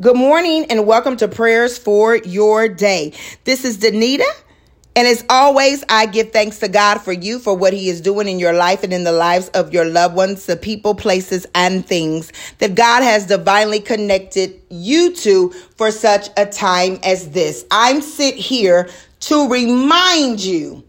Good morning and welcome to Prayers for Your Day. This is Danita. And as always, I give thanks to God for you, for what He is doing in your life and in the lives of your loved ones, the people, places, and things that God has divinely connected you to for such a time as this. I'm sit here to remind you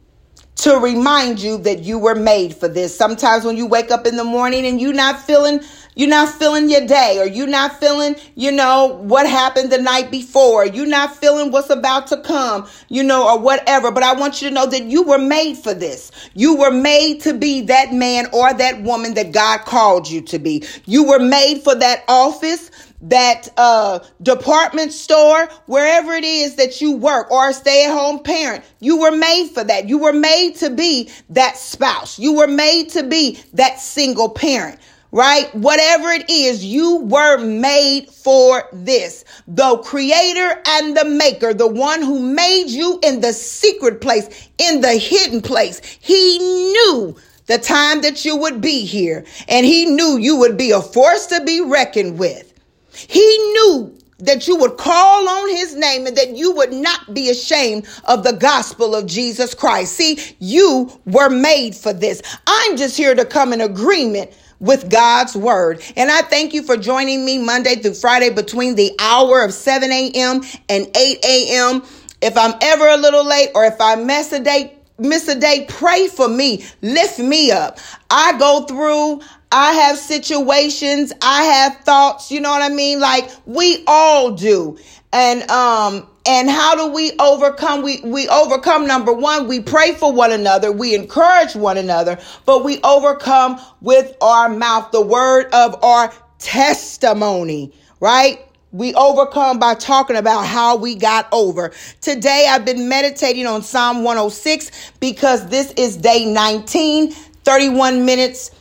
to remind you that you were made for this. Sometimes when you wake up in the morning and you're not feeling you're not feeling your day or you're not feeling, you know, what happened the night before. You're not feeling what's about to come, you know, or whatever. But I want you to know that you were made for this. You were made to be that man or that woman that God called you to be. You were made for that office that uh, department store, wherever it is that you work, or a stay at home parent, you were made for that. You were made to be that spouse. You were made to be that single parent right? Whatever it is, you were made for this. The creator and the maker, the one who made you in the secret place, in the hidden place, he knew the time that you would be here and he knew you would be a force to be reckoned with. He knew that you would call on his name and that you would not be ashamed of the gospel of Jesus Christ. See, you were made for this. I'm just here to come in agreement with God's word. And I thank you for joining me Monday through Friday between the hour of 7 a.m. and 8 a.m. If I'm ever a little late or if I miss a day, miss a day, pray for me. Lift me up. I go through, I have situations, I have thoughts, you know what I mean? Like we all do. And um and how do we overcome? We, we overcome number one, we pray for one another, we encourage one another, but we overcome with our mouth, the word of our testimony, right? We overcome by talking about how we got over. Today I've been meditating on Psalm 106 because this is day 19, 31 minutes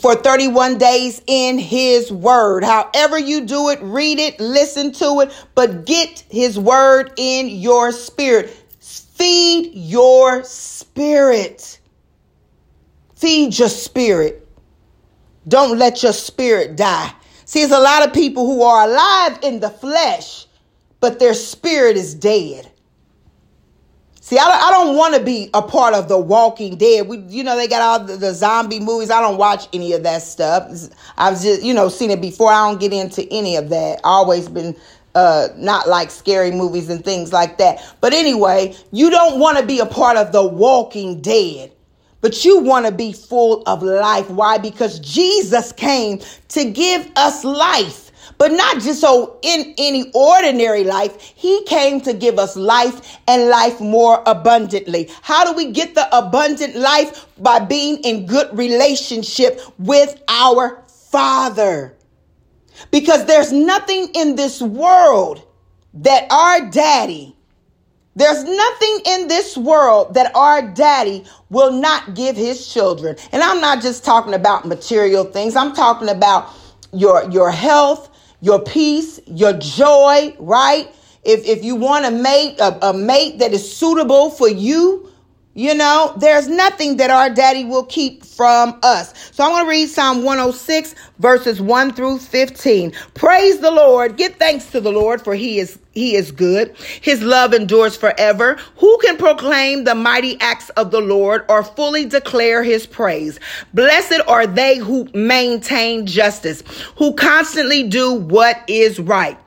for 31 days in his word. However you do it, read it, listen to it, but get his word in your spirit. Feed your spirit. Feed your spirit. Don't let your spirit die. See, there's a lot of people who are alive in the flesh, but their spirit is dead. See, I don't, I don't want to be a part of the Walking Dead. We, you know, they got all the, the, zombie movies. I don't watch any of that stuff. I've just, you know, seen it before. I don't get into any of that. always been uh, not like scary movies and things like that. But anyway, you don't want to be a part of the Walking Dead, but you want to be full of life. Why? Because Jesus came to give us life but not just so in any ordinary life. He came to give us life and life more abundantly. How do we get the abundant life? By being in good relationship with our Father. Because there's nothing in this world that our daddy there's nothing in this world that our daddy will not give his children. And I'm not just talking about material things. I'm talking about your your health, your peace, your joy, right? If, if you want a mate, a, a mate that is suitable for you, you know, there's nothing that our daddy will keep from us. So I'm going to read Psalm 106 verses 1 through 15. Praise the Lord. Give thanks to the Lord for he is he is good. His love endures forever. Who can proclaim the mighty acts of the Lord or fully declare his praise? Blessed are they who maintain justice, who constantly do what is right.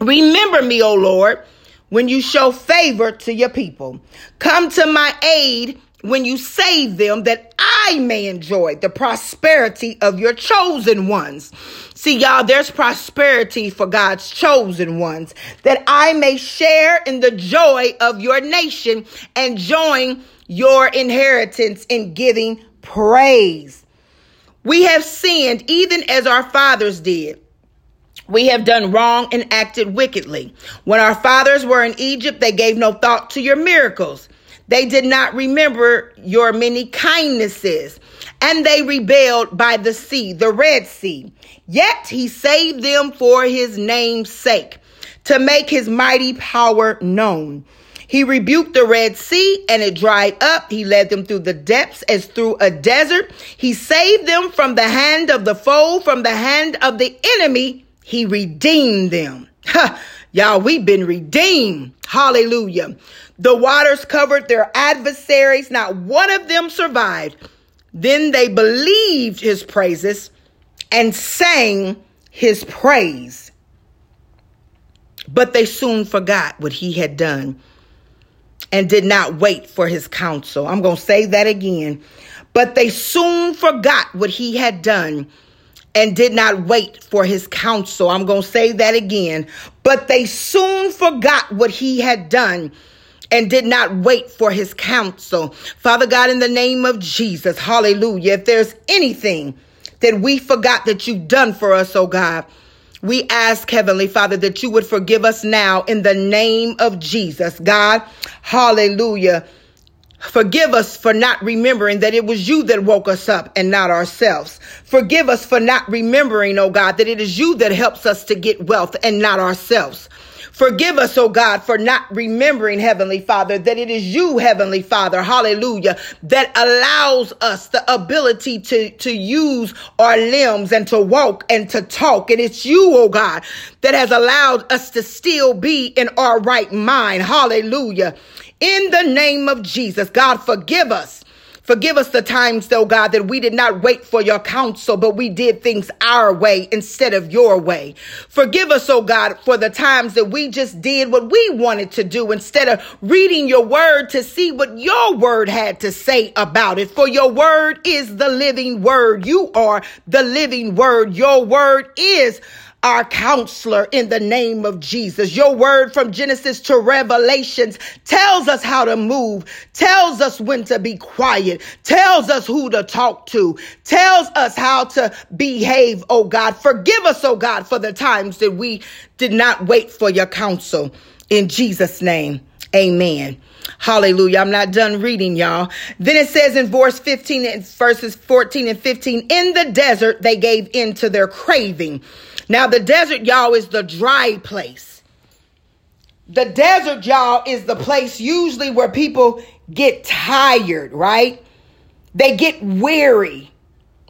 Remember me, O Lord when you show favor to your people. Come to my aid when you save them that I may enjoy the prosperity of your chosen ones. See, y'all, there's prosperity for God's chosen ones that I may share in the joy of your nation and join your inheritance in giving praise. We have sinned even as our fathers did. We have done wrong and acted wickedly. When our fathers were in Egypt, they gave no thought to your miracles. They did not remember your many kindnesses, and they rebelled by the sea, the Red Sea. Yet he saved them for his name's sake, to make his mighty power known. He rebuked the Red Sea and it dried up. He led them through the depths as through a desert. He saved them from the hand of the foe, from the hand of the enemy he redeemed them. Ha! Y'all, we've been redeemed. Hallelujah. The waters covered their adversaries. Not one of them survived. Then they believed his praises and sang his praise. But they soon forgot what he had done and did not wait for his counsel. I'm going to say that again. But they soon forgot what he had done and did not wait for his counsel. I'm going to say that again. But they soon forgot what he had done and did not wait for his counsel. Father God, in the name of Jesus, hallelujah. If there's anything that we forgot that you've done for us, oh God, we ask, Heavenly Father, that you would forgive us now in the name of Jesus. God, hallelujah. Forgive us for not remembering that it was you that woke us up and not ourselves. Forgive us for not remembering, oh God, that it is you that helps us to get wealth and not ourselves. Forgive us, oh God, for not remembering, Heavenly Father, that it is you, Heavenly Father, hallelujah, that allows us the ability to, to use our limbs and to walk and to talk. And it's you, oh God, that has allowed us to still be in our right mind. Hallelujah. In the name of Jesus, God, forgive us Forgive us the times, though, God, that we did not wait for your counsel, but we did things our way instead of your way. Forgive us, oh God, for the times that we just did what we wanted to do instead of reading your word to see what your word had to say about it. For your word is the living word. You are the living word. Your word is our counselor in the name of Jesus. Your word from Genesis to Revelations tells us how to move, tells us when to be quiet, tells us who to talk to, tells us how to behave, oh God. Forgive us, oh God, for the times that we did not wait for your counsel. In Jesus' name, amen. Hallelujah. I'm not done reading, y'all. Then it says in verse 15 and verses 14 and 15, in the desert, they gave in to their craving. Now, the desert, y'all, is the dry place. The desert, y'all, is the place usually where people get tired, right? They get weary,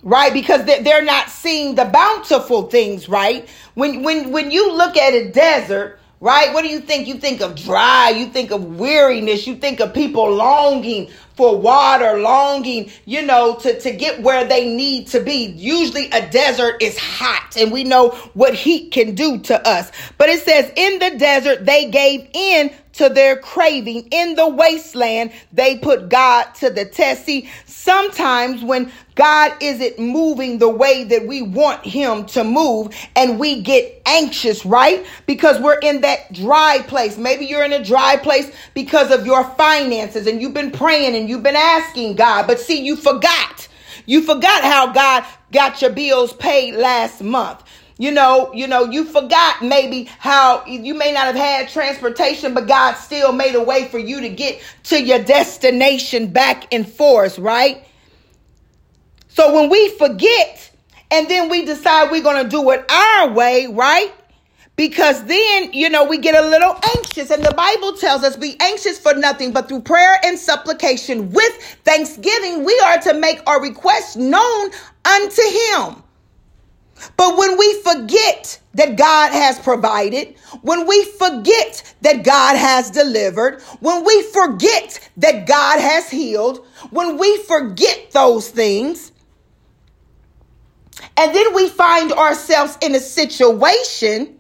right? Because they're not seeing the bountiful things, right? When, when, when you look at a desert, right? What do you think? You think of dry, you think of weariness, you think of people longing for water, longing, you know, to, to get where they need to be. Usually a desert is hot and we know what heat can do to us. But it says in the desert, they gave in to their craving. In the wasteland, they put God to the test. See, sometimes when God isn't moving the way that we want him to move and we get anxious, right? Because we're in that dry place. Maybe you're in a dry place because of your finances and you've been praying and you've been asking God, but see, you forgot. You forgot how God got your bills paid last month. You know, you know, you forgot maybe how you may not have had transportation, but God still made a way for you to get to your destination back and forth, right? So when we forget and then we decide we're going to do it our way, right? Because then, you know, we get a little anxious. And the Bible tells us, be anxious for nothing, but through prayer and supplication with thanksgiving, we are to make our requests known unto Him. But when we forget that God has provided, when we forget that God has delivered, when we forget that God has healed, when we forget those things, and then we find ourselves in a situation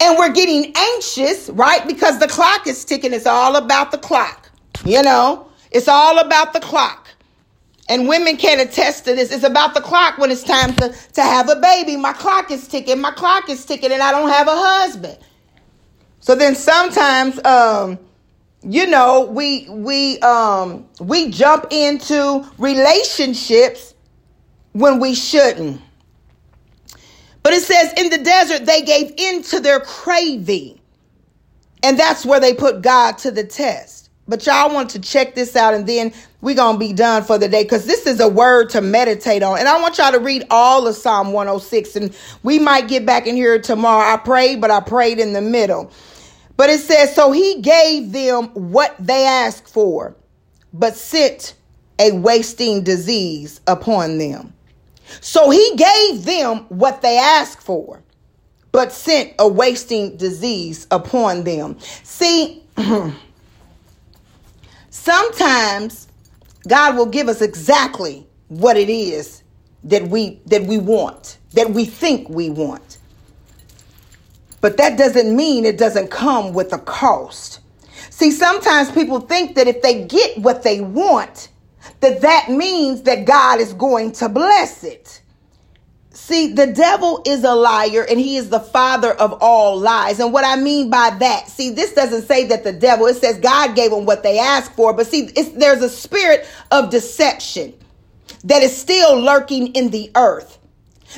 and we're getting anxious, right? Because the clock is ticking. It's all about the clock. You know, it's all about the clock. And women can attest to this. It's about the clock when it's time to, to have a baby. My clock is ticking. My clock is ticking, and I don't have a husband. So then sometimes, um, you know, we we um we jump into relationships when we shouldn't. But it says in the desert they gave in to their craving. And that's where they put God to the test. But y'all want to check this out and then we're going to be done for the day because this is a word to meditate on. And I want y'all to read all of Psalm 106 and we might get back in here tomorrow. I prayed, but I prayed in the middle. But it says, So he gave them what they asked for, but sent a wasting disease upon them. So he gave them what they asked for, but sent a wasting disease upon them. See, sometimes God will give us exactly what it is that we that we want, that we think we want. But that doesn't mean it doesn't come with a cost. See, sometimes people think that if they get what they want, that that means that God is going to bless it. See, the devil is a liar and he is the father of all lies. And what I mean by that, see, this doesn't say that the devil, it says God gave them what they asked for. But see, there's a spirit of deception that is still lurking in the earth.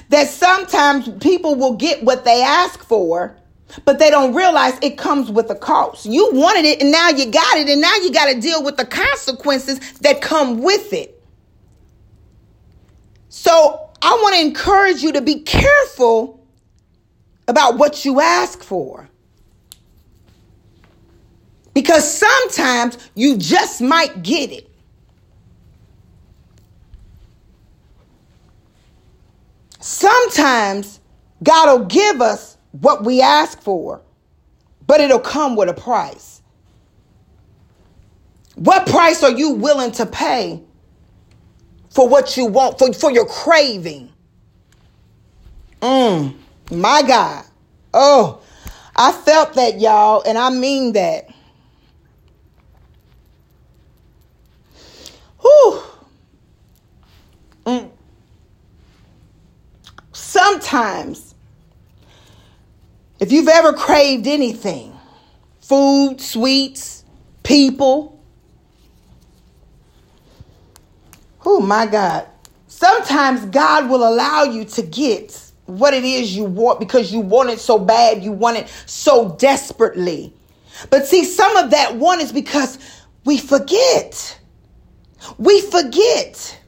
That sometimes people will get what they ask for, but they don't realize it comes with a cost. You wanted it and now you got it, and now you got to deal with the consequences that come with it. So I want to encourage you to be careful about what you ask for. Because sometimes you just might get it. Sometimes God will give us what we ask for, but it'll come with a price. What price are you willing to pay for what you want, for, for your craving? Mm, my God. Oh, I felt that, y'all, and I mean that. Whew. Mm. Sometimes if you've ever craved anything, food, sweets, people, oh my God. Sometimes God will allow you to get what it is you want because you want it so bad, you want it so desperately. But see, some of that want is because we forget. We forget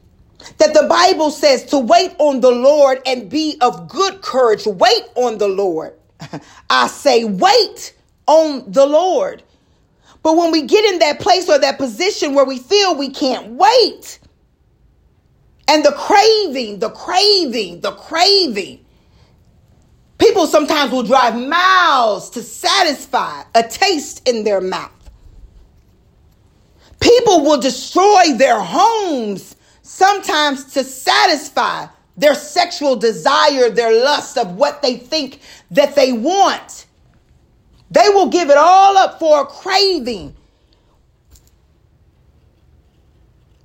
that the Bible says to wait on the Lord and be of good courage. Wait on the Lord. I say, wait on the Lord. But when we get in that place or that position where we feel we can't wait, and the craving, the craving, the craving, people sometimes will drive miles to satisfy a taste in their mouth. People will destroy their homes sometimes to satisfy their sexual desire, their lust of what they think that they want. They will give it all up for a craving.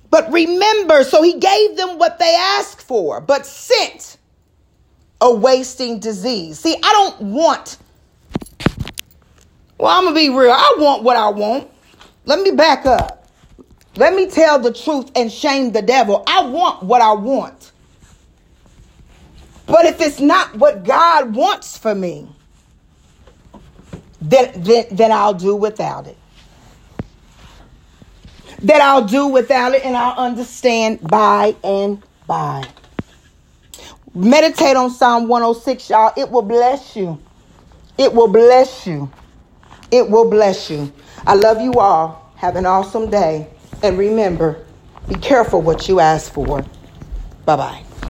But remember, so he gave them what they asked for, but sent a wasting disease. See, I don't want, well, I'm going to be real. I want what I want. Let me back up. Let me tell the truth and shame the devil. I want what I want. But if it's not what God wants for me, then, then, then I'll do without it. That I'll do without it and I'll understand by and by. Meditate on Psalm 106, y'all. It will bless you. It will bless you. It will bless you. I love you all. Have an awesome day. And remember, be careful what you ask for. Bye bye.